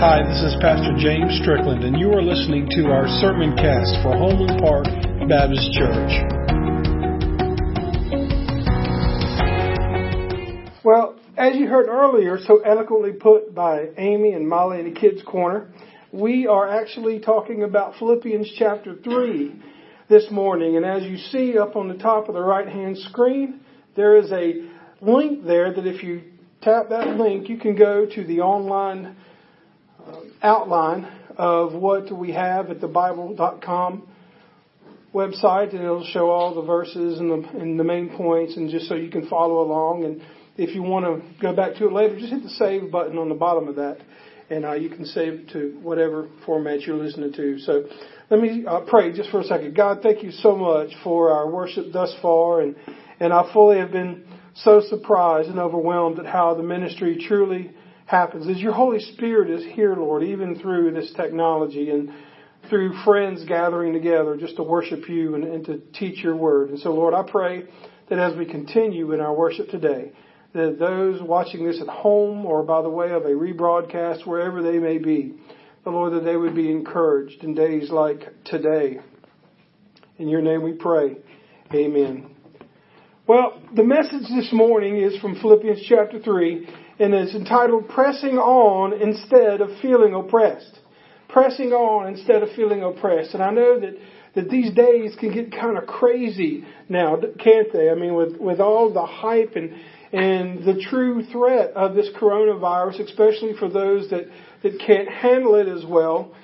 Hi, this is Pastor James Strickland, and you are listening to our sermon cast for Homeland Park Baptist Church. Well, as you heard earlier, so eloquently put by Amy and Molly in the Kids Corner, we are actually talking about Philippians chapter 3 this morning. And as you see up on the top of the right hand screen, there is a link there that if you tap that link, you can go to the online outline of what we have at the Bible.com website, and it'll show all the verses and the, and the main points, and just so you can follow along. And if you want to go back to it later, just hit the save button on the bottom of that, and uh, you can save it to whatever format you're listening to. So let me uh, pray just for a second. God, thank you so much for our worship thus far, and and I fully have been so surprised and overwhelmed at how the ministry truly happens. As your Holy Spirit is here, Lord, even through this technology and through friends gathering together just to worship you and, and to teach your word. And so, Lord, I pray that as we continue in our worship today, that those watching this at home or by the way of a rebroadcast, wherever they may be, the Lord, that they would be encouraged in days like today. In your name we pray. Amen. Well, the message this morning is from Philippians chapter 3, and it's entitled Pressing On Instead of Feeling Oppressed. Pressing on instead of feeling oppressed. And I know that, that these days can get kind of crazy now, can't they? I mean, with, with all the hype and, and the true threat of this coronavirus, especially for those that, that can't handle it as well.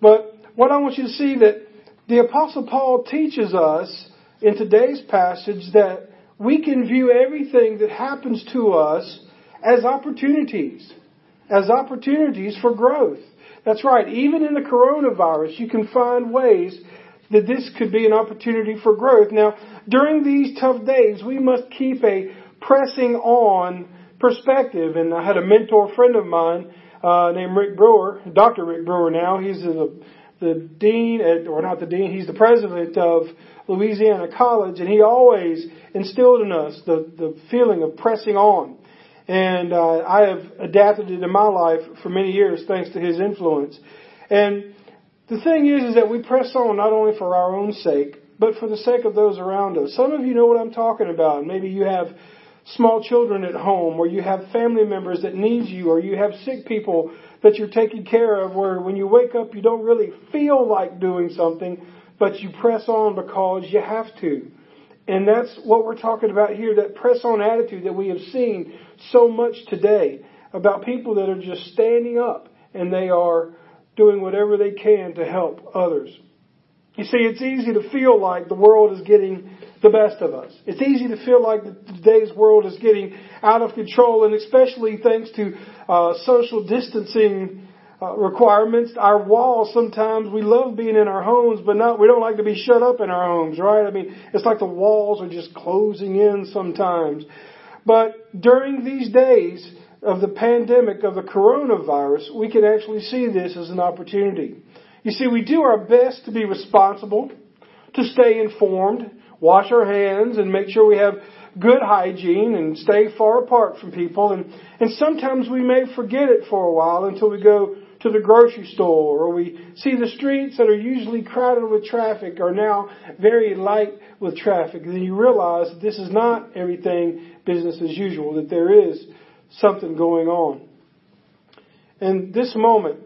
But what I want you to see that the apostle Paul teaches us in today's passage that we can view everything that happens to us as opportunities, as opportunities for growth. That's right. Even in the coronavirus, you can find ways that this could be an opportunity for growth. Now, during these tough days, we must keep a pressing on perspective. And I had a mentor friend of mine uh, named Rick Brewer, Dr. Rick Brewer now. He's the, the dean, at, or not the dean, he's the president of Louisiana College, and he always instilled in us the, the feeling of pressing on. And uh, I have adapted it in my life for many years thanks to his influence. And the thing is, is that we press on not only for our own sake, but for the sake of those around us. Some of you know what I'm talking about. Maybe you have small children at home, or you have family members that need you, or you have sick people that you're taking care of where when you wake up you don't really feel like doing something, but you press on because you have to. And that's what we're talking about here, that press on attitude that we have seen so much today about people that are just standing up and they are doing whatever they can to help others. You see, it's easy to feel like the world is getting the best of us. It's easy to feel like today's world is getting out of control, and especially thanks to uh, social distancing uh, requirements. Our walls sometimes we love being in our homes, but not we don't like to be shut up in our homes, right? I mean, it's like the walls are just closing in sometimes. But during these days of the pandemic of the coronavirus, we can actually see this as an opportunity. You see, we do our best to be responsible, to stay informed, wash our hands, and make sure we have good hygiene and stay far apart from people. And, and sometimes we may forget it for a while until we go to the grocery store or we see the streets that are usually crowded with traffic are now very light with traffic. Then you realize that this is not everything business as usual, that there is something going on. And this moment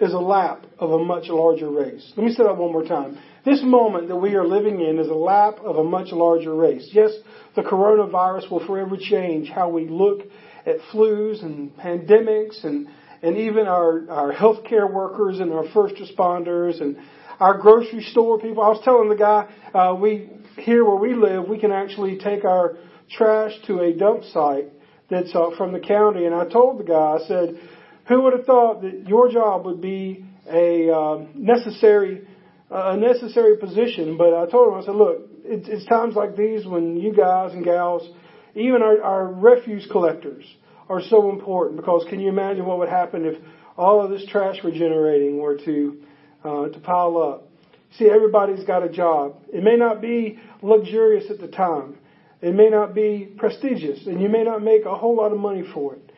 is a lap of a much larger race. Let me say that one more time. This moment that we are living in is a lap of a much larger race. Yes, the coronavirus will forever change how we look at flus and pandemics and and even our, our healthcare workers and our first responders and our grocery store people. I was telling the guy, uh, we, here where we live, we can actually take our trash to a dump site that's uh, from the county. And I told the guy, I said, who would have thought that your job would be a uh, necessary a necessary position? But I told him, I said, look, it's, it's times like these when you guys and gals, even our, our refuse collectors, are so important because can you imagine what would happen if all of this trash we're generating were to uh, to pile up? See, everybody's got a job. It may not be luxurious at the time. It may not be prestigious, and you may not make a whole lot of money for it.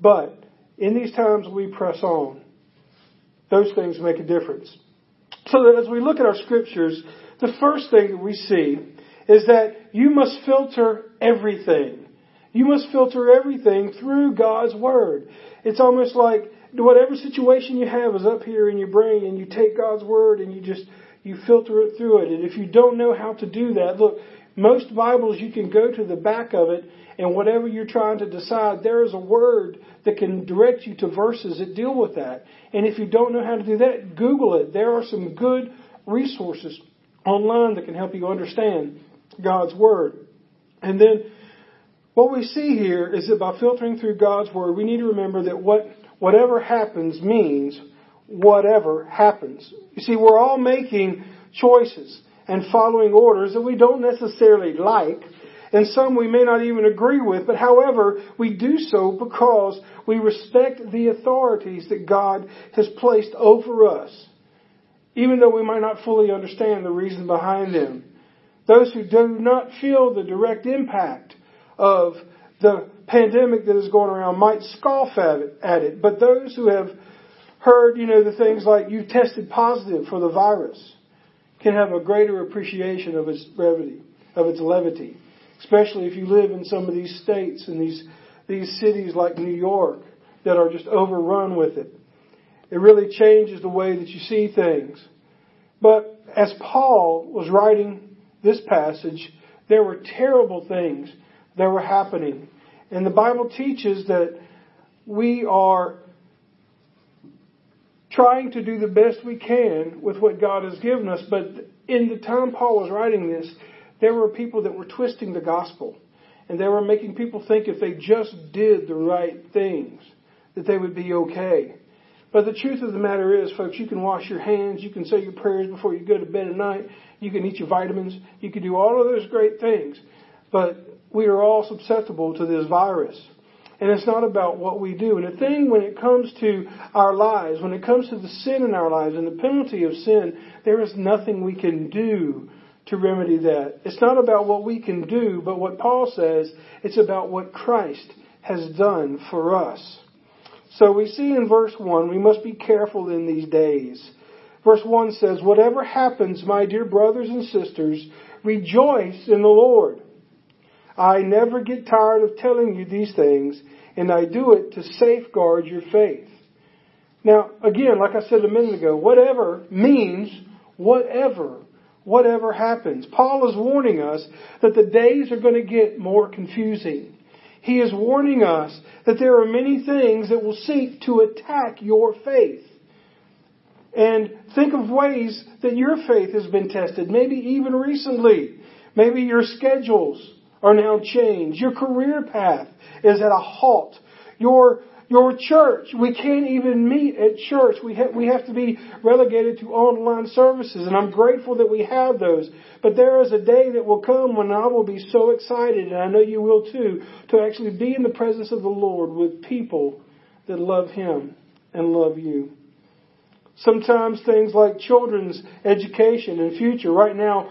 But in these times, we press on. those things make a difference. So that as we look at our scriptures, the first thing we see is that you must filter everything. You must filter everything through God's Word. It's almost like whatever situation you have is up here in your brain and you take God's Word and you just, you filter it through it. And if you don't know how to do that, look, most Bibles you can go to the back of it and whatever you're trying to decide, there is a word that can direct you to verses that deal with that. And if you don't know how to do that, Google it. There are some good resources online that can help you understand God's Word. And then what we see here is that by filtering through God's Word, we need to remember that what, whatever happens means whatever happens. You see, we're all making choices and following orders that we don't necessarily like, and some we may not even agree with, but however, we do so because we respect the authorities that God has placed over us, even though we might not fully understand the reason behind them. Those who do not feel the direct impact of the pandemic that is going around might scoff at it, at it. But those who have heard, you know, the things like you tested positive for the virus can have a greater appreciation of its brevity, of its levity. Especially if you live in some of these states and these, these cities like New York that are just overrun with it. It really changes the way that you see things. But as Paul was writing this passage, there were terrible things that were happening. And the Bible teaches that we are trying to do the best we can with what God has given us. But in the time Paul was writing this, there were people that were twisting the gospel. And they were making people think if they just did the right things, that they would be okay. But the truth of the matter is, folks, you can wash your hands, you can say your prayers before you go to bed at night, you can eat your vitamins, you can do all of those great things. But we are all susceptible to this virus. And it's not about what we do. And the thing when it comes to our lives, when it comes to the sin in our lives and the penalty of sin, there is nothing we can do to remedy that. It's not about what we can do, but what Paul says, it's about what Christ has done for us. So we see in verse 1, we must be careful in these days. Verse 1 says, Whatever happens, my dear brothers and sisters, rejoice in the Lord. I never get tired of telling you these things, and I do it to safeguard your faith. Now, again, like I said a minute ago, whatever means whatever. Whatever happens. Paul is warning us that the days are going to get more confusing. He is warning us that there are many things that will seek to attack your faith. And think of ways that your faith has been tested, maybe even recently. Maybe your schedules are now changed. Your career path is at a halt. Your your church, we can't even meet at church. We have, we have to be relegated to online services, and I'm grateful that we have those. But there is a day that will come when I will be so excited, and I know you will too, to actually be in the presence of the Lord with people that love Him and love you. Sometimes things like children's education and future, right now,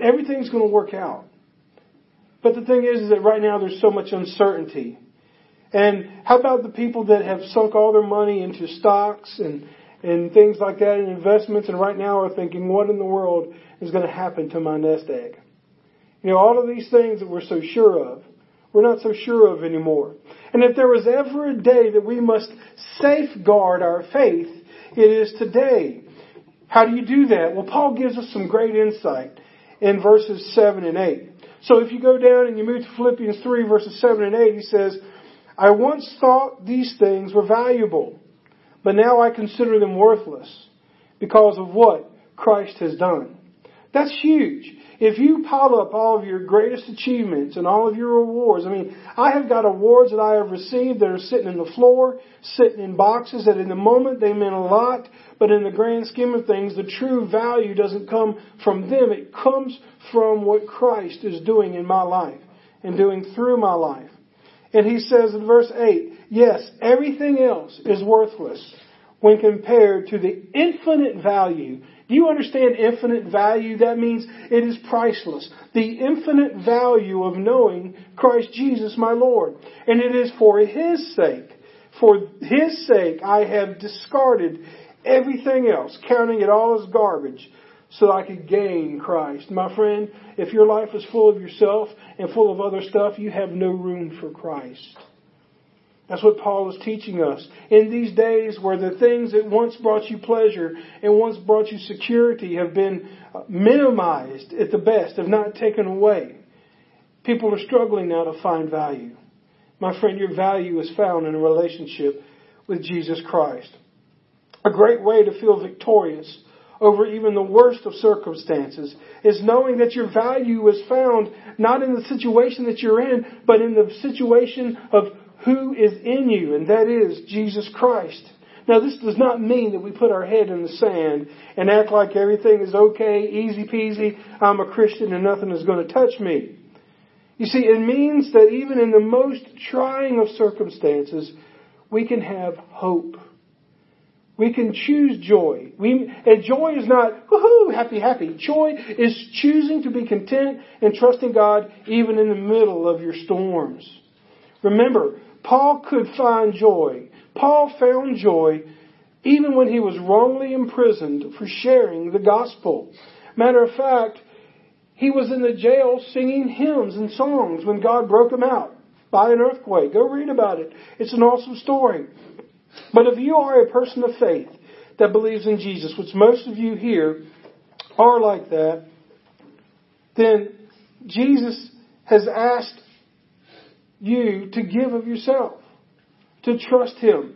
everything's going to work out. But the thing is, is that right now there's so much uncertainty. And how about the people that have sunk all their money into stocks and, and things like that and investments and right now are thinking, what in the world is going to happen to my nest egg? You know, all of these things that we're so sure of, we're not so sure of anymore. And if there was ever a day that we must safeguard our faith, it is today. How do you do that? Well, Paul gives us some great insight in verses 7 and 8. So if you go down and you move to Philippians 3 verses 7 and 8, he says, I once thought these things were valuable, but now I consider them worthless because of what Christ has done. That's huge. If you pile up all of your greatest achievements and all of your awards, I mean, I have got awards that I have received that are sitting in the floor, sitting in boxes that in the moment they meant a lot, but in the grand scheme of things, the true value doesn't come from them. It comes from what Christ is doing in my life and doing through my life. And he says in verse 8, yes, everything else is worthless when compared to the infinite value. Do you understand infinite value? That means it is priceless. The infinite value of knowing Christ Jesus my Lord. And it is for His sake. For His sake I have discarded everything else, counting it all as garbage so I could gain Christ. My friend, if your life is full of yourself and full of other stuff, you have no room for Christ. That's what Paul is teaching us. In these days where the things that once brought you pleasure and once brought you security have been minimized at the best, have not taken away, people are struggling now to find value. My friend, your value is found in a relationship with Jesus Christ. A great way to feel victorious over even the worst of circumstances is knowing that your value is found not in the situation that you're in, but in the situation of who is in you, and that is Jesus Christ. Now, this does not mean that we put our head in the sand and act like everything is okay, easy peasy, I'm a Christian and nothing is going to touch me. You see, it means that even in the most trying of circumstances, we can have hope. We can choose joy. We, and joy is not, woohoo, happy, happy. Joy is choosing to be content and trusting God even in the middle of your storms. Remember, Paul could find joy. Paul found joy even when he was wrongly imprisoned for sharing the gospel. Matter of fact, he was in the jail singing hymns and songs when God broke him out by an earthquake. Go read about it. It's an awesome story. But if you are a person of faith that believes in Jesus, which most of you here are like that, then Jesus has asked you to give of yourself, to trust Him,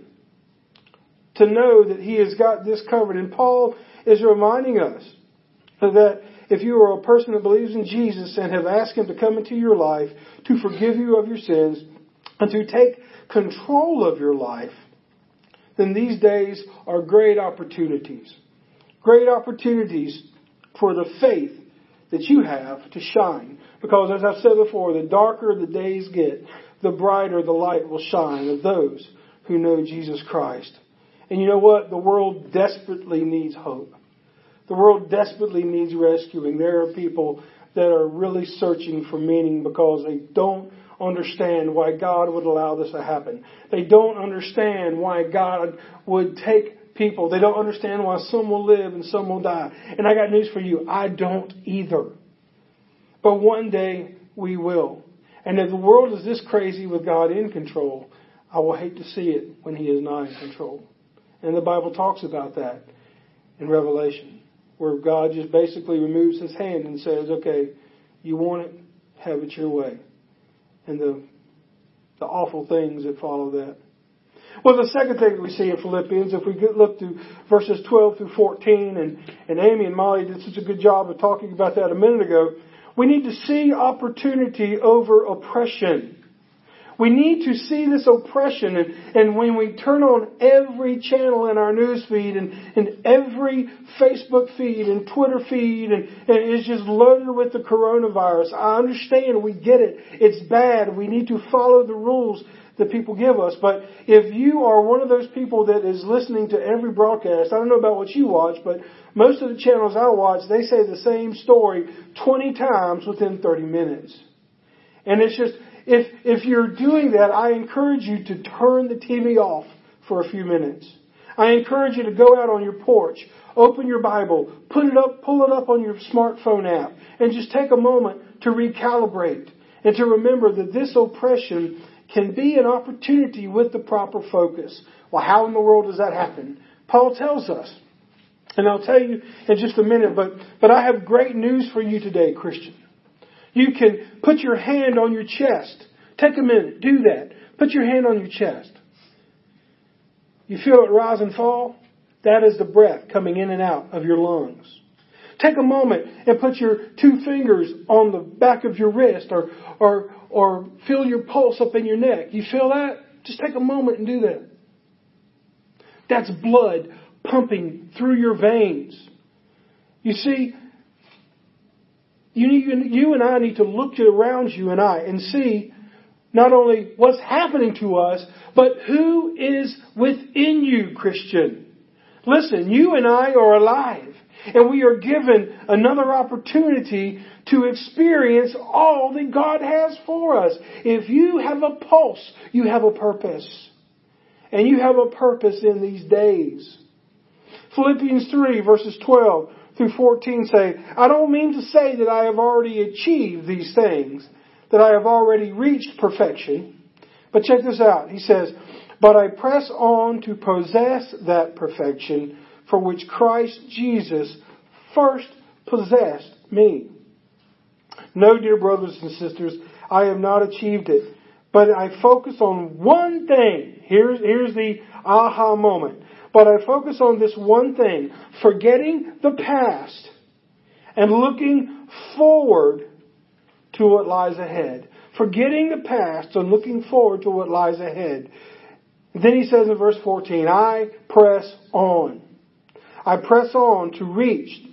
to know that He has got this covered. And Paul is reminding us that if you are a person that believes in Jesus and have asked Him to come into your life, to forgive you of your sins, and to take control of your life, then these days are great opportunities. Great opportunities for the faith that you have to shine. Because as I've said before, the darker the days get, the brighter the light will shine of those who know Jesus Christ. And you know what? The world desperately needs hope. The world desperately needs rescuing. There are people that are really searching for meaning because they don't understand why God would allow this to happen. They don't understand why God would take people. They don't understand why some will live and some will die. And I got news for you. I don't either. But one day we will. And if the world is this crazy with God in control, I will hate to see it when He is not in control. And the Bible talks about that in Revelation, where God just basically removes His hand and says, okay, you want it, have it your way. And the, the awful things that follow that. Well, the second thing we see in Philippians, if we look to verses 12 through 14, and, and Amy and Molly did such a good job of talking about that a minute ago, we need to see opportunity over oppression. We need to see this oppression, and, and when we turn on every channel in our news feed and, and every Facebook feed and Twitter feed, and, and it's just loaded with the coronavirus. I understand, we get it. It's bad. We need to follow the rules that people give us. But if you are one of those people that is listening to every broadcast, I don't know about what you watch, but most of the channels I watch, they say the same story 20 times within 30 minutes. And it's just, if, if you're doing that, I encourage you to turn the TV off for a few minutes. I encourage you to go out on your porch, open your Bible, put it up, pull it up on your smartphone app, and just take a moment to recalibrate and to remember that this oppression can be an opportunity with the proper focus. Well, how in the world does that happen? Paul tells us. And I'll tell you in just a minute, but, but I have great news for you today, Christian. You can put your hand on your chest. Take a minute. Do that. Put your hand on your chest. You feel it rise and fall? That is the breath coming in and out of your lungs. Take a moment and put your two fingers on the back of your wrist or, or, or feel your pulse up in your neck. You feel that? Just take a moment and do that. That's blood pumping through your veins. You see, you, need, you and I need to look around you and I and see not only what's happening to us, but who is within you, Christian. Listen, you and I are alive, and we are given another opportunity to experience all that God has for us. If you have a pulse, you have a purpose. And you have a purpose in these days. Philippians 3 verses 12 through 14 say, I don't mean to say that I have already achieved these things, that I have already reached perfection. But check this out. He says, But I press on to possess that perfection for which Christ Jesus first possessed me. No, dear brothers and sisters, I have not achieved it, but I focus on one thing. Here's, here's the aha moment. But I focus on this one thing, forgetting the past and looking forward to what lies ahead. Forgetting the past and looking forward to what lies ahead. Then he says in verse 14, I press on. I press on to reach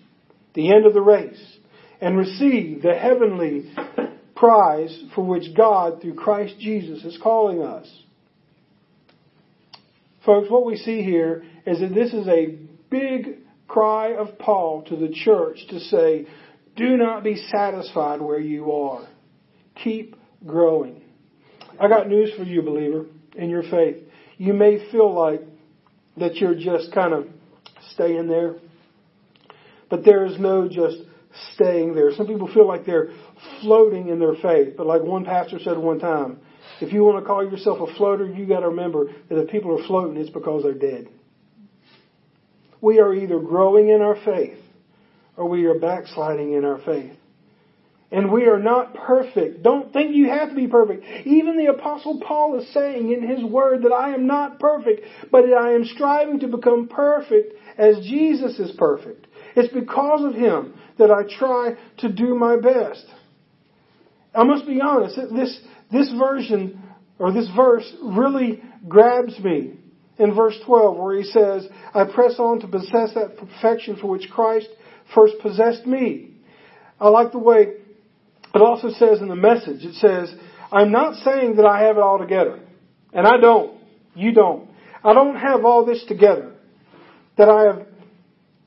the end of the race and receive the heavenly prize for which God, through Christ Jesus, is calling us. Folks, what we see here is that this is a big cry of Paul to the church to say, do not be satisfied where you are. Keep growing. I got news for you, believer, in your faith. You may feel like that you're just kind of staying there, but there is no just staying there. Some people feel like they're floating in their faith, but like one pastor said one time, if you want to call yourself a floater, you got to remember that if people are floating, it's because they're dead. We are either growing in our faith or we are backsliding in our faith. And we are not perfect. Don't think you have to be perfect. Even the apostle Paul is saying in his word that I am not perfect, but I am striving to become perfect as Jesus is perfect. It's because of him that I try to do my best. I must be honest, this, this version, or this verse really grabs me in verse 12 where he says, I press on to possess that perfection for which Christ first possessed me. I like the way it also says in the message, it says, I'm not saying that I have it all together. And I don't. You don't. I don't have all this together. That I have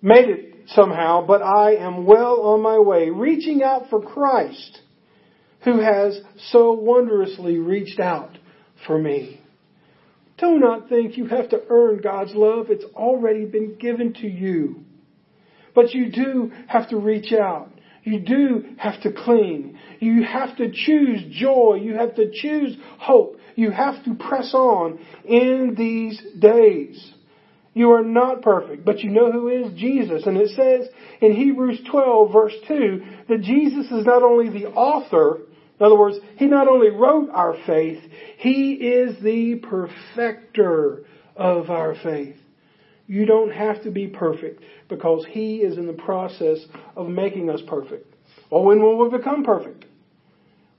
made it somehow, but I am well on my way, reaching out for Christ, who has so wondrously reached out for me. Do not think you have to earn God's love. It's already been given to you. But you do have to reach out. You do have to cling. You have to choose joy. You have to choose hope. You have to press on in these days. You are not perfect, but you know who is Jesus. And it says in Hebrews 12 verse 2 that Jesus is not only the author, in other words, He not only wrote our faith, He is the perfecter of our faith. You don't have to be perfect because He is in the process of making us perfect. Or when will we become perfect?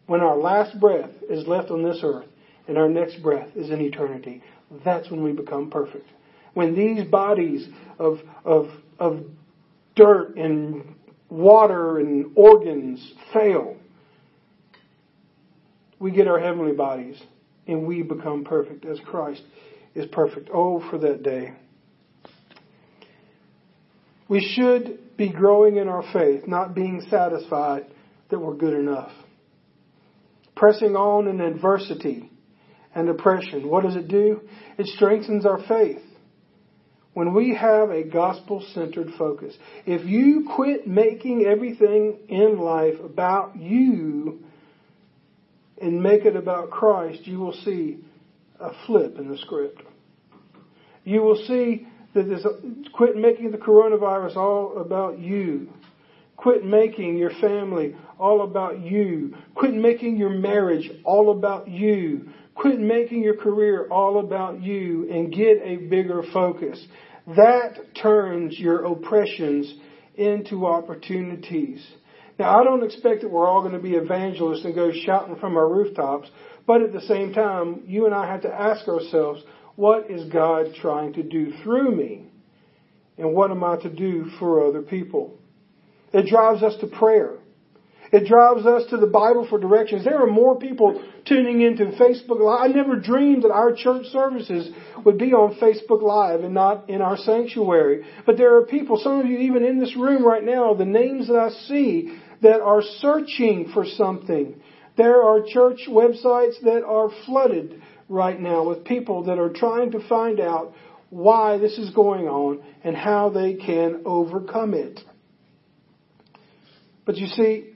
When our last breath is left on this earth and our next breath is in eternity. That's when we become perfect. When these bodies of, of, of dirt and water and organs fail, we get our heavenly bodies and we become perfect as Christ is perfect. Oh, for that day. We should be growing in our faith, not being satisfied that we're good enough. Pressing on in adversity and oppression. What does it do? It strengthens our faith. When we have a gospel centered focus, if you quit making everything in life about you and make it about Christ, you will see a flip in the script. You will see that this, quit making the coronavirus all about you. Quit making your family all about you. Quit making your marriage all about you. Quit making your career all about you and get a bigger focus. That turns your oppressions into opportunities. Now, I don't expect that we're all going to be evangelists and go shouting from our rooftops, but at the same time, you and I have to ask ourselves, what is God trying to do through me? And what am I to do for other people? It drives us to prayer. It drives us to the Bible for directions. There are more people tuning into Facebook Live. I never dreamed that our church services would be on Facebook Live and not in our sanctuary. But there are people, some of you even in this room right now, the names that I see that are searching for something. There are church websites that are flooded right now with people that are trying to find out why this is going on and how they can overcome it. But you see,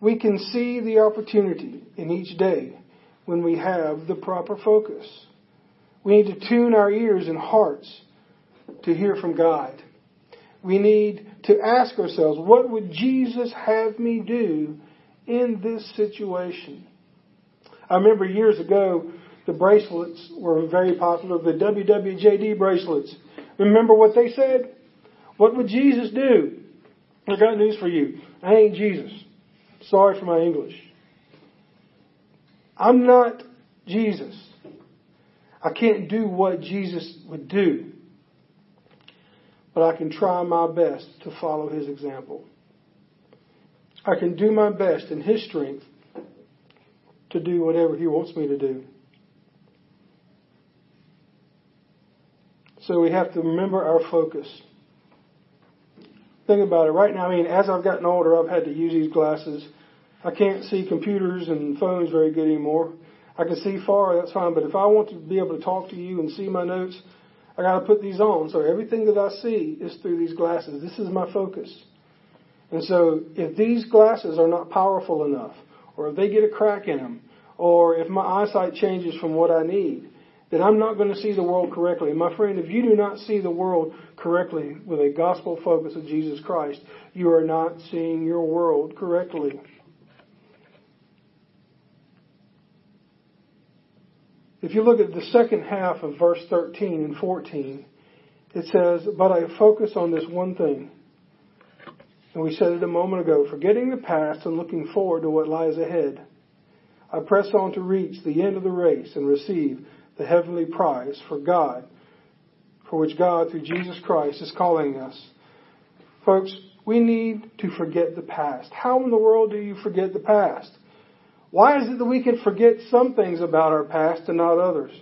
we can see the opportunity in each day when we have the proper focus. We need to tune our ears and hearts to hear from God. We need to ask ourselves, what would Jesus have me do in this situation? I remember years ago, the bracelets were very popular, the WWJD bracelets. Remember what they said? What would Jesus do? I got news for you. I ain't Jesus. Sorry for my English. I'm not Jesus. I can't do what Jesus would do. But I can try my best to follow his example. I can do my best in his strength to do whatever he wants me to do. So we have to remember our focus. Think about it. Right now, I mean, as I've gotten older, I've had to use these glasses. I can't see computers and phones very good anymore. I can see far, that's fine, but if I want to be able to talk to you and see my notes, I gotta put these on. So everything that I see is through these glasses. This is my focus. And so if these glasses are not powerful enough, or if they get a crack in them, or if my eyesight changes from what I need, then I'm not going to see the world correctly. My friend, if you do not see the world correctly with a gospel focus of Jesus Christ, you are not seeing your world correctly. If you look at the second half of verse 13 and 14, it says, But I focus on this one thing. And we said it a moment ago, forgetting the past and looking forward to what lies ahead. I press on to reach the end of the race and receive the heavenly prize for God, for which God, through Jesus Christ, is calling us. Folks, we need to forget the past. How in the world do you forget the past? Why is it that we can forget some things about our past and not others?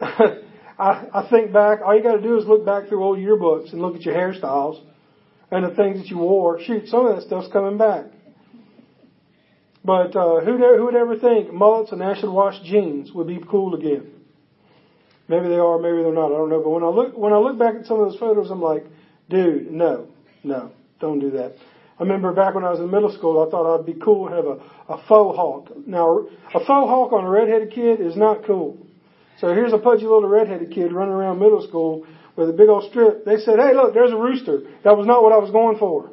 I, I think back, all you gotta do is look back through old yearbooks and look at your hairstyles and the things that you wore. Shoot, some of that stuff's coming back. But uh, who'd, who would ever think mullets and acid wash jeans would be cool again? Maybe they are, maybe they're not. I don't know. But when I look when I look back at some of those photos, I'm like, dude, no, no, don't do that. I remember back when I was in middle school, I thought I'd be cool and have a, a faux hawk. Now, a faux hawk on a redheaded kid is not cool. So here's a pudgy little redheaded kid running around middle school with a big old strip. They said, hey, look, there's a rooster. That was not what I was going for.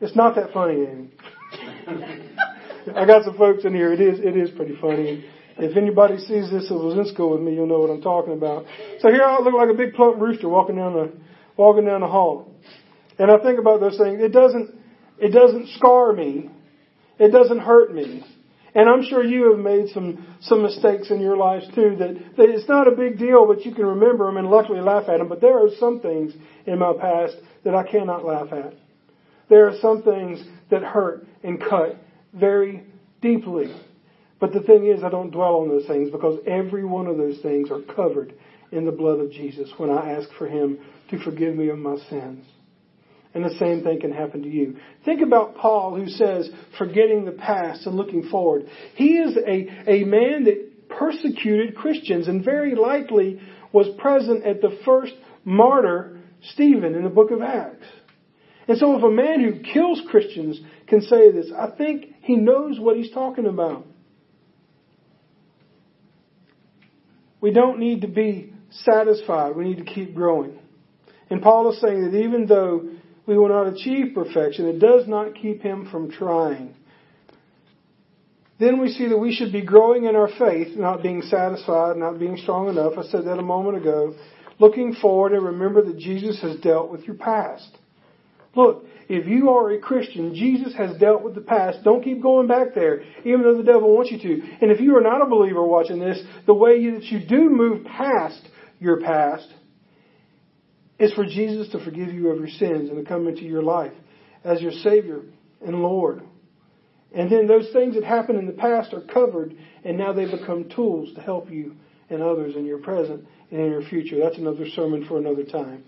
It's not that funny, Amy. I got some folks in here. It is, it is pretty funny. If anybody sees this that was in school with me, you'll know what I'm talking about. So here I look like a big plump rooster walking down the, walking down the hall. And I think about those things. It doesn't, it doesn't scar me. It doesn't hurt me. And I'm sure you have made some, some mistakes in your lives too that, that it's not a big deal, but you can remember them and luckily laugh at them. But there are some things in my past that I cannot laugh at. There are some things that hurt and cut very deeply. But the thing is, I don't dwell on those things because every one of those things are covered in the blood of Jesus when I ask for Him to forgive me of my sins. And the same thing can happen to you. Think about Paul who says, forgetting the past and looking forward. He is a, a man that persecuted Christians and very likely was present at the first martyr, Stephen, in the book of Acts. And so if a man who kills Christians can say this, I think he knows what he's talking about. We don't need to be satisfied. We need to keep growing. And Paul is saying that even though we will not achieve perfection, it does not keep him from trying. Then we see that we should be growing in our faith, not being satisfied, not being strong enough. I said that a moment ago. Looking forward and remember that Jesus has dealt with your past. Look, if you are a Christian, Jesus has dealt with the past. Don't keep going back there, even though the devil wants you to. And if you are not a believer watching this, the way that you do move past your past is for Jesus to forgive you of your sins and to come into your life as your Savior and Lord. And then those things that happened in the past are covered, and now they become tools to help you and others in your present and in your future. That's another sermon for another time.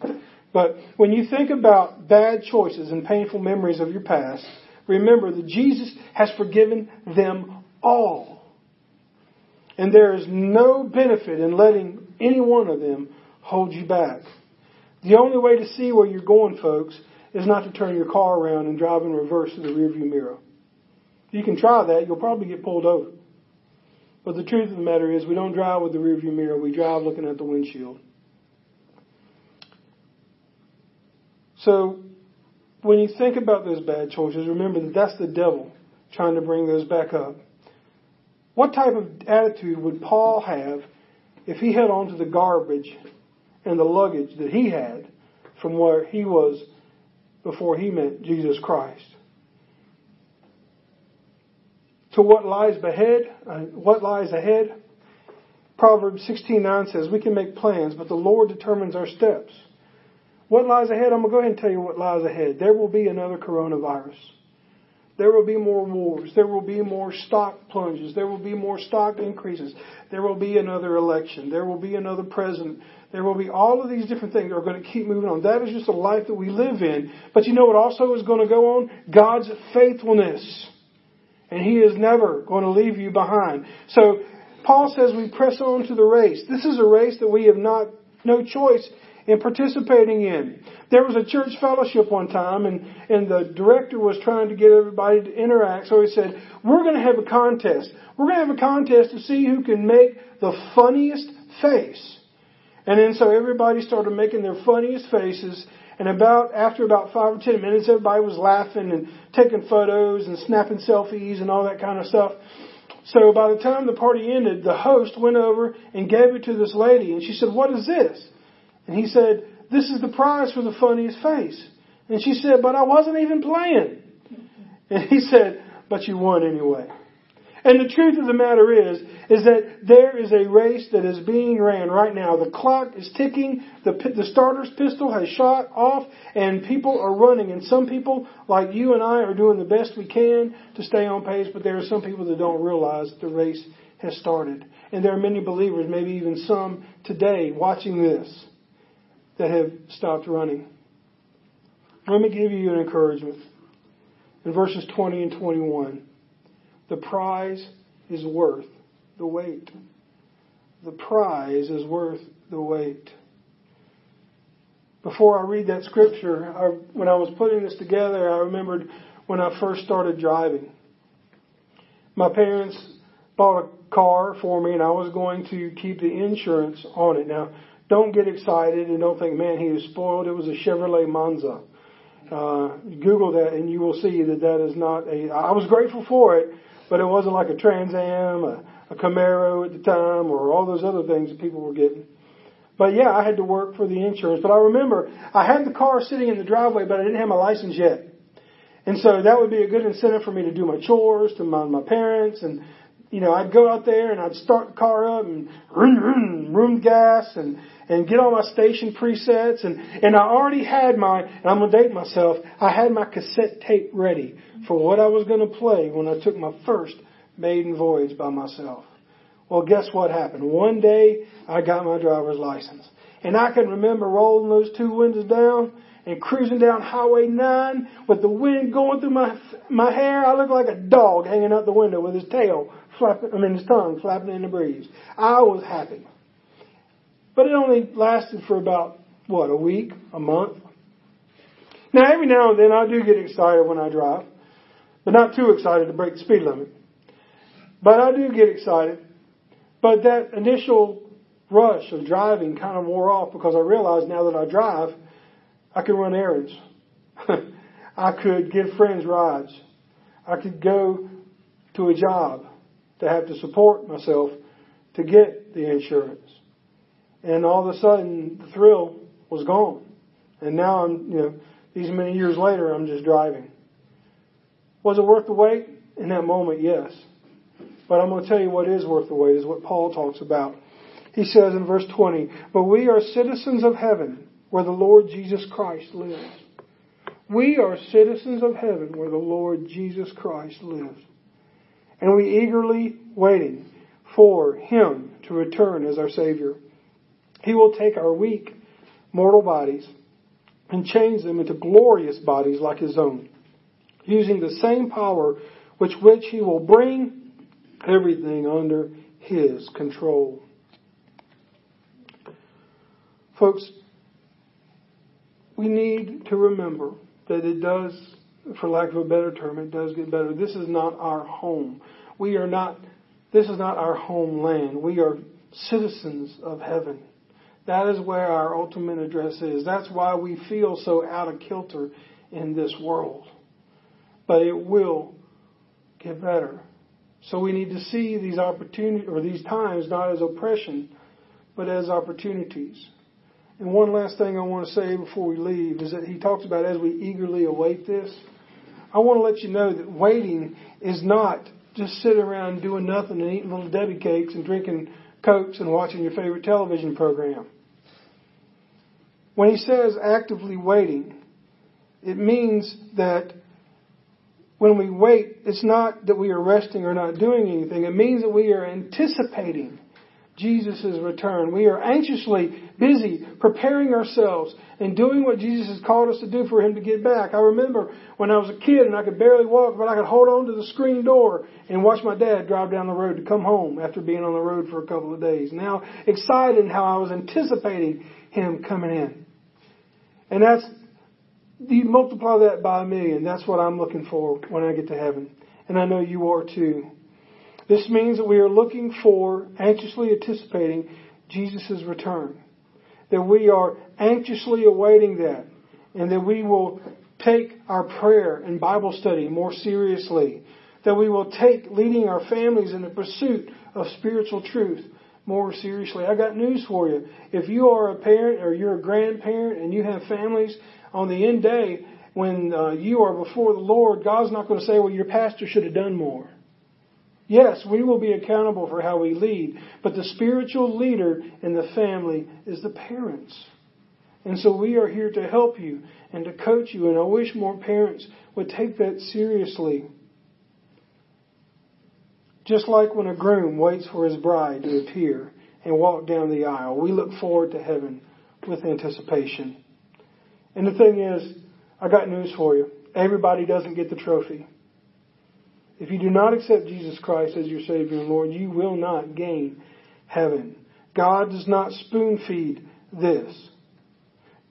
But when you think about bad choices and painful memories of your past, remember that Jesus has forgiven them all. And there is no benefit in letting any one of them hold you back. The only way to see where you're going, folks, is not to turn your car around and drive in reverse to the rearview mirror. You can try that, you'll probably get pulled over. But the truth of the matter is, we don't drive with the rearview mirror, we drive looking at the windshield. So, when you think about those bad choices, remember that that's the devil trying to bring those back up. What type of attitude would Paul have if he held on to the garbage and the luggage that he had from where he was before he met Jesus Christ? To what lies ahead? Uh, what lies ahead? Proverbs 16:9 says, "We can make plans, but the Lord determines our steps." What lies ahead? I'm going to go ahead and tell you what lies ahead. There will be another coronavirus. There will be more wars. There will be more stock plunges. There will be more stock increases. There will be another election. There will be another president. There will be all of these different things that are going to keep moving on. That is just a life that we live in. But you know what also is going to go on? God's faithfulness. And He is never going to leave you behind. So Paul says we press on to the race. This is a race that we have not, no choice in participating in. There was a church fellowship one time, and, and the director was trying to get everybody to interact. So he said, We're going to have a contest. We're going to have a contest to see who can make the funniest face. And then so everybody started making their funniest faces. And about after about five or ten minutes, everybody was laughing and taking photos and snapping selfies and all that kind of stuff. So by the time the party ended, the host went over and gave it to this lady, and she said, "What is this?" And he said, This is the prize for the funniest face. And she said, But I wasn't even playing. And he said, But you won anyway. And the truth of the matter is, is that there is a race that is being ran right now. The clock is ticking. The, the starter's pistol has shot off and people are running. And some people, like you and I, are doing the best we can to stay on pace, but there are some people that don't realize the race has started. And there are many believers, maybe even some today, watching this that have stopped running. Let me give you an encouragement. In verses 20 and 21, the prize is worth the wait. The prize is worth the wait. Before I read that scripture, I, when I was putting this together, I remembered when I first started driving. My parents bought a car for me, and I was going to keep the insurance on it. Now, don't get excited and don't think, man, he was spoiled. It was a Chevrolet Monza. Uh, Google that and you will see that that is not a. I was grateful for it, but it wasn't like a Trans Am, a, a Camaro at the time, or all those other things that people were getting. But yeah, I had to work for the insurance. But I remember I had the car sitting in the driveway, but I didn't have my license yet. And so that would be a good incentive for me to do my chores, to mind my parents, and you know, I'd go out there and I'd start the car up and room, room, room gas and and get all my station presets and, and I already had my, and I'm going to date myself, I had my cassette tape ready for what I was going to play when I took my first maiden voyage by myself. Well, guess what happened? One day I got my driver's license and I can remember rolling those two windows down and cruising down Highway 9 with the wind going through my my hair. I looked like a dog hanging out the window with his tail flapping, I mean his tongue flapping in the breeze. I was happy. But it only lasted for about, what, a week, a month? Now, every now and then I do get excited when I drive, but not too excited to break the speed limit. But I do get excited. But that initial rush of driving kind of wore off because I realized now that I drive, I can run errands. I could give friends rides. I could go to a job to have to support myself to get the insurance. And all of a sudden, the thrill was gone. And now I'm, you know, these many years later, I'm just driving. Was it worth the wait? In that moment, yes. But I'm going to tell you what is worth the wait is what Paul talks about. He says in verse 20, But we are citizens of heaven where the Lord Jesus Christ lives. We are citizens of heaven where the Lord Jesus Christ lives. And we eagerly waiting for Him to return as our Savior. He will take our weak, mortal bodies and change them into glorious bodies like His own, using the same power with which He will bring everything under His control. Folks, we need to remember that it does, for lack of a better term, it does get better. This is not our home. We are not, this is not our homeland. We are citizens of heaven. That is where our ultimate address is. That's why we feel so out of kilter in this world. But it will get better. So we need to see these opportunities or these times not as oppression, but as opportunities. And one last thing I want to say before we leave is that he talks about as we eagerly await this. I want to let you know that waiting is not just sitting around doing nothing and eating little Debbie cakes and drinking Cokes and watching your favorite television program. When he says actively waiting, it means that when we wait, it's not that we are resting or not doing anything. It means that we are anticipating Jesus' return. We are anxiously busy preparing ourselves and doing what Jesus has called us to do for Him to get back. I remember when I was a kid and I could barely walk, but I could hold on to the screen door and watch my dad drive down the road to come home after being on the road for a couple of days. Now, excited how I was anticipating Him coming in. And that's, you multiply that by a million. That's what I'm looking for when I get to heaven. And I know you are too. This means that we are looking for, anxiously anticipating Jesus' return. That we are anxiously awaiting that. And that we will take our prayer and Bible study more seriously. That we will take leading our families in the pursuit of spiritual truth more seriously. I got news for you. If you are a parent or you're a grandparent and you have families, on the end day, when uh, you are before the Lord, God's not going to say, well, your pastor should have done more. Yes, we will be accountable for how we lead, but the spiritual leader in the family is the parents. And so we are here to help you and to coach you, and I wish more parents would take that seriously. Just like when a groom waits for his bride to appear and walk down the aisle, we look forward to heaven with anticipation. And the thing is, I got news for you. Everybody doesn't get the trophy. If you do not accept Jesus Christ as your Savior and Lord, you will not gain heaven. God does not spoon feed this.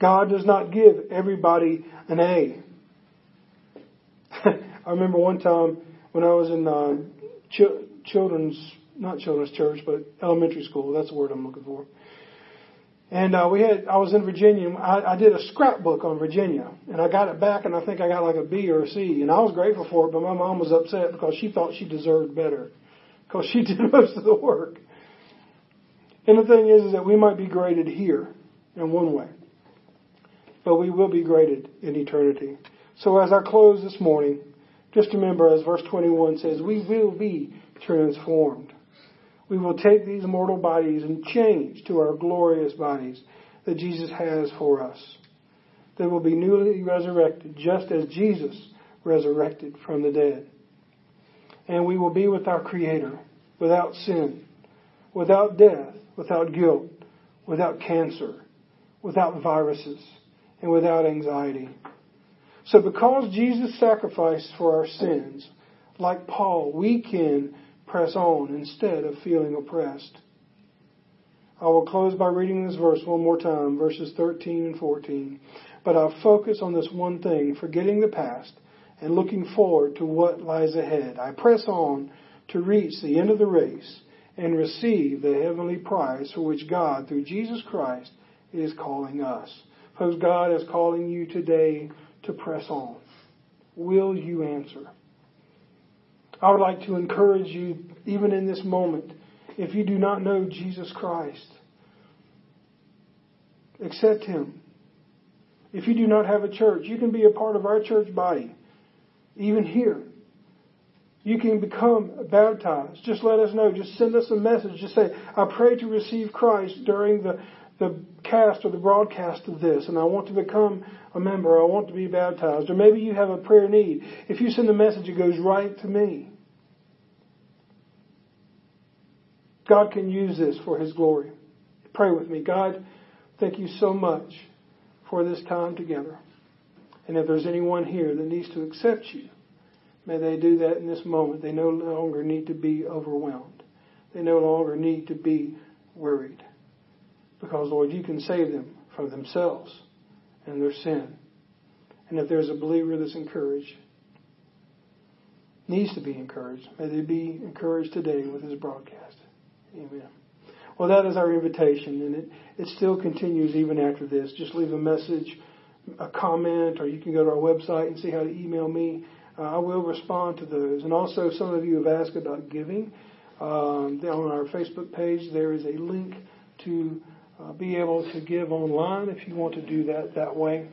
God does not give everybody an A. I remember one time when I was in uh, children's, not children's church, but elementary school. That's the word I'm looking for. And uh, we had, I was in Virginia. I, I did a scrapbook on Virginia, and I got it back, and I think I got like a B or a C, and I was grateful for it. But my mom was upset because she thought she deserved better, because she did most of the work. And the thing is, is that we might be graded here in one way, but we will be graded in eternity. So as I close this morning, just remember, as verse 21 says, we will be transformed we will take these mortal bodies and change to our glorious bodies that Jesus has for us. They will be newly resurrected, just as Jesus resurrected from the dead. And we will be with our Creator without sin, without death, without guilt, without cancer, without viruses, and without anxiety. So because Jesus sacrificed for our sins, like Paul, we can press on instead of feeling oppressed. I will close by reading this verse one more time, verses 13 and 14. But I'll focus on this one thing, forgetting the past and looking forward to what lies ahead. I press on to reach the end of the race and receive the heavenly prize for which God, through Jesus Christ, is calling us. Folks, God is calling you today to press on. Will you answer? I would like to encourage you, even in this moment, if you do not know Jesus Christ, accept Him. If you do not have a church, you can be a part of our church body, even here. You can become baptized. Just let us know. Just send us a message. Just say, I pray to receive Christ during the, the cast or the broadcast of this, and I want to become a member. I want to be baptized. Or maybe you have a prayer need. If you send a message, it goes right to me. God can use this for His glory. Pray with me. God, thank you so much for this time together. And if there's anyone here that needs to accept you, may they do that in this moment. They no longer need to be overwhelmed. They no longer need to be worried. Because, Lord, you can save them from themselves and their sin. And if there's a believer that's encouraged, needs to be encouraged, may they be encouraged today with this broadcast. Amen. Well, that is our invitation, and it, it still continues even after this. Just leave a message, a comment, or you can go to our website and see how to email me. Uh, I will respond to those. And also, some of you have asked about giving. Um, on our Facebook page, there is a link to uh, be able to give online if you want to do that that way.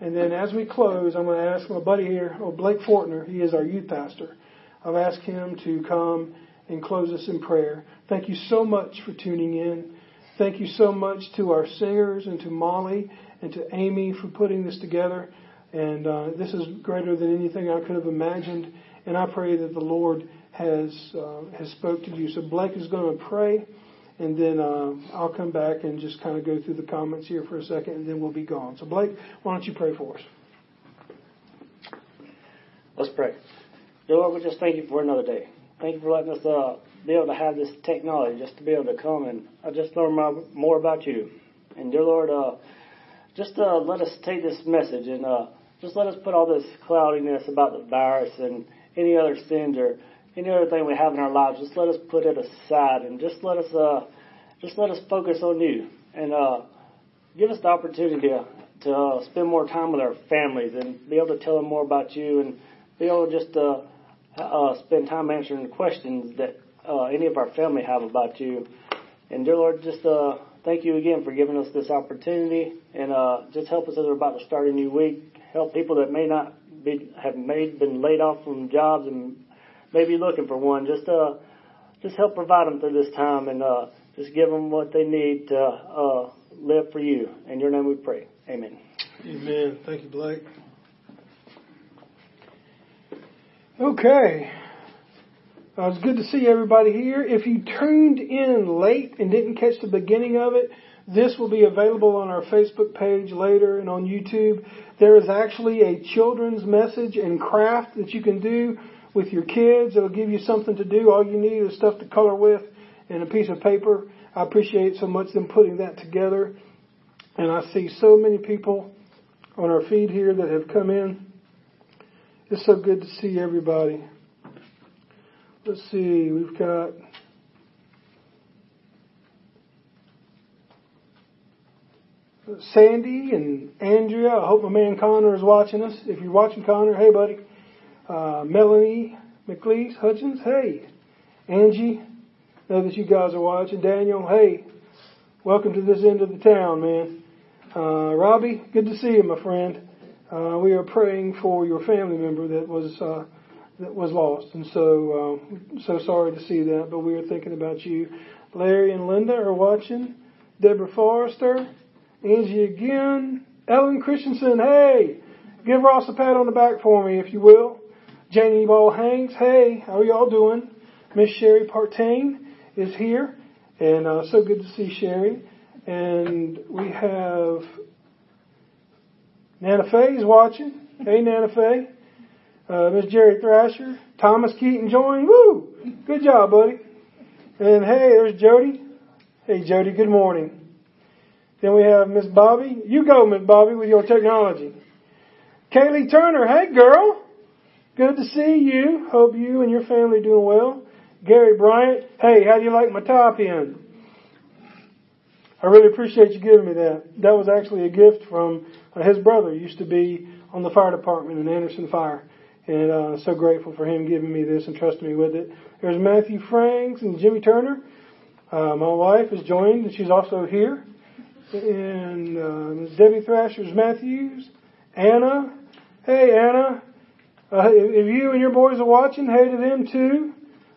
And then as we close, I'm going to ask my buddy here, oh, Blake Fortner, he is our youth pastor. I've asked him to come and close us in prayer. Thank you so much for tuning in. Thank you so much to our singers and to Molly and to Amy for putting this together. And uh, this is greater than anything I could have imagined. And I pray that the Lord has uh, has spoke to you. So Blake is going to pray, and then uh, I'll come back and just kind of go through the comments here for a second, and then we'll be gone. So Blake, why don't you pray for us? Let's pray. Dear Lord, we just thank you for another day. Thank you for letting us uh, be able to have this technology, just to be able to come and uh, just learn more about you. And dear Lord, uh, just uh, let us take this message and uh, just let us put all this cloudiness about the virus and any other sins or any other thing we have in our lives. Just let us put it aside and just let us uh, just let us focus on you and uh, give us the opportunity to, to uh, spend more time with our families and be able to tell them more about you and be able to just uh, uh, spend time answering questions that uh, any of our family have about you. And dear Lord, just uh, thank you again for giving us this opportunity, and uh, just help us as we're about to start a new week. Help people that may not be have made been laid off from jobs and may be looking for one. Just uh, just help provide them through this time, and uh, just give them what they need to uh, live for you. In your name we pray. Amen. Amen. Thank you, Blake. Okay. Uh, it's good to see everybody here. If you tuned in late and didn't catch the beginning of it, this will be available on our Facebook page later and on YouTube. There is actually a children's message and craft that you can do with your kids. It'll give you something to do. All you need is stuff to color with and a piece of paper. I appreciate so much them putting that together. And I see so many people on our feed here that have come in. It's so good to see everybody. Let's see, we've got Sandy and Andrea. I hope my man Connor is watching us. If you're watching Connor, hey buddy. Uh, Melanie McLeese Hutchins, hey. Angie, know that you guys are watching. Daniel, hey. Welcome to this end of the town, man. Uh, Robbie, good to see you, my friend. Uh, we are praying for your family member that was uh, that was lost, and so uh, so sorry to see that. But we are thinking about you. Larry and Linda are watching. Deborah Forrester, Angie again, Ellen Christensen. Hey, give Ross a pat on the back for me, if you will. Janie Ball Hanks. Hey, how are y'all doing? Miss Sherry Partain is here, and uh, so good to see Sherry. And we have Nana Faye is watching. Hey, Nana Faye. Uh, Miss Jerry Thrasher, Thomas Keaton joined. Woo! Good job, buddy. And hey, there's Jody. Hey, Jody, good morning. Then we have Miss Bobby. You go, Miss Bobby, with your technology. Kaylee Turner. Hey, girl. Good to see you. Hope you and your family doing well. Gary Bryant. Hey, how do you like my top end? I really appreciate you giving me that. That was actually a gift from his brother. Used to be on the fire department in Anderson Fire. And uh, so grateful for him giving me this and trusting me with it. There's Matthew Franks and Jimmy Turner. Uh, my wife has joined, and she's also here. And uh, Debbie Thrasher's Matthews. Anna. Hey, Anna. Uh, if you and your boys are watching, hey to them too.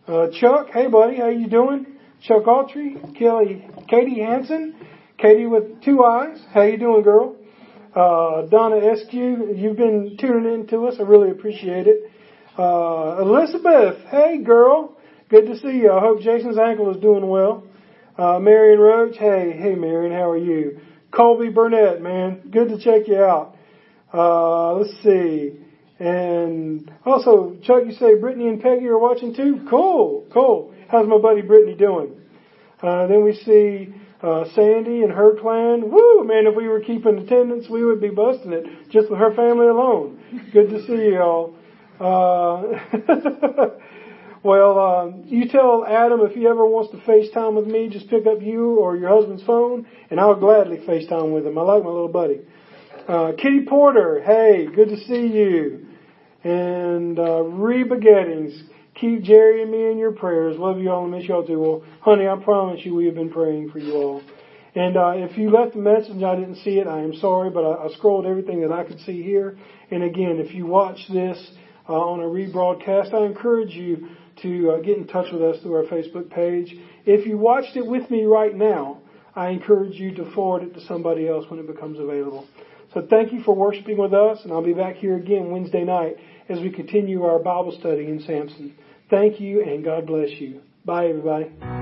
Uh, Chuck. Hey, buddy. How you doing? Chuck Autry. Kelly. Katie Hanson. Katie with two eyes. How you doing, girl? Uh, Donna Eskew, you've been tuning in to us. I really appreciate it. Uh, Elizabeth, hey girl, good to see you. I hope Jason's ankle is doing well. Uh, Marion Roach, hey, hey Marion, how are you? Colby Burnett, man, good to check you out. Uh, let's see. And also, Chuck, you say Brittany and Peggy are watching too? Cool, cool. How's my buddy Brittany doing? Uh, then we see uh, Sandy and her clan. Woo, man, if we were keeping attendance, we would be busting it just with her family alone. Good to see you all. Uh, well, um, you tell Adam if he ever wants to FaceTime with me, just pick up you or your husband's phone, and I'll gladly FaceTime with him. I like my little buddy. Uh, Kitty Porter, hey, good to see you. And uh, Reba Gettings, keep Jerry and me in your prayers. Love you all and miss you all too. Well, honey, I promise you we have been praying for you all. And uh, if you left a message and I didn't see it, I am sorry, but I, I scrolled everything that I could see here. And again, if you watch this uh, on a rebroadcast, I encourage you to uh, get in touch with us through our Facebook page. If you watched it with me right now, I encourage you to forward it to somebody else when it becomes available. So thank you for worshiping with us, and I'll be back here again Wednesday night as we continue our Bible study in Samson. Thank you, and God bless you. Bye, everybody.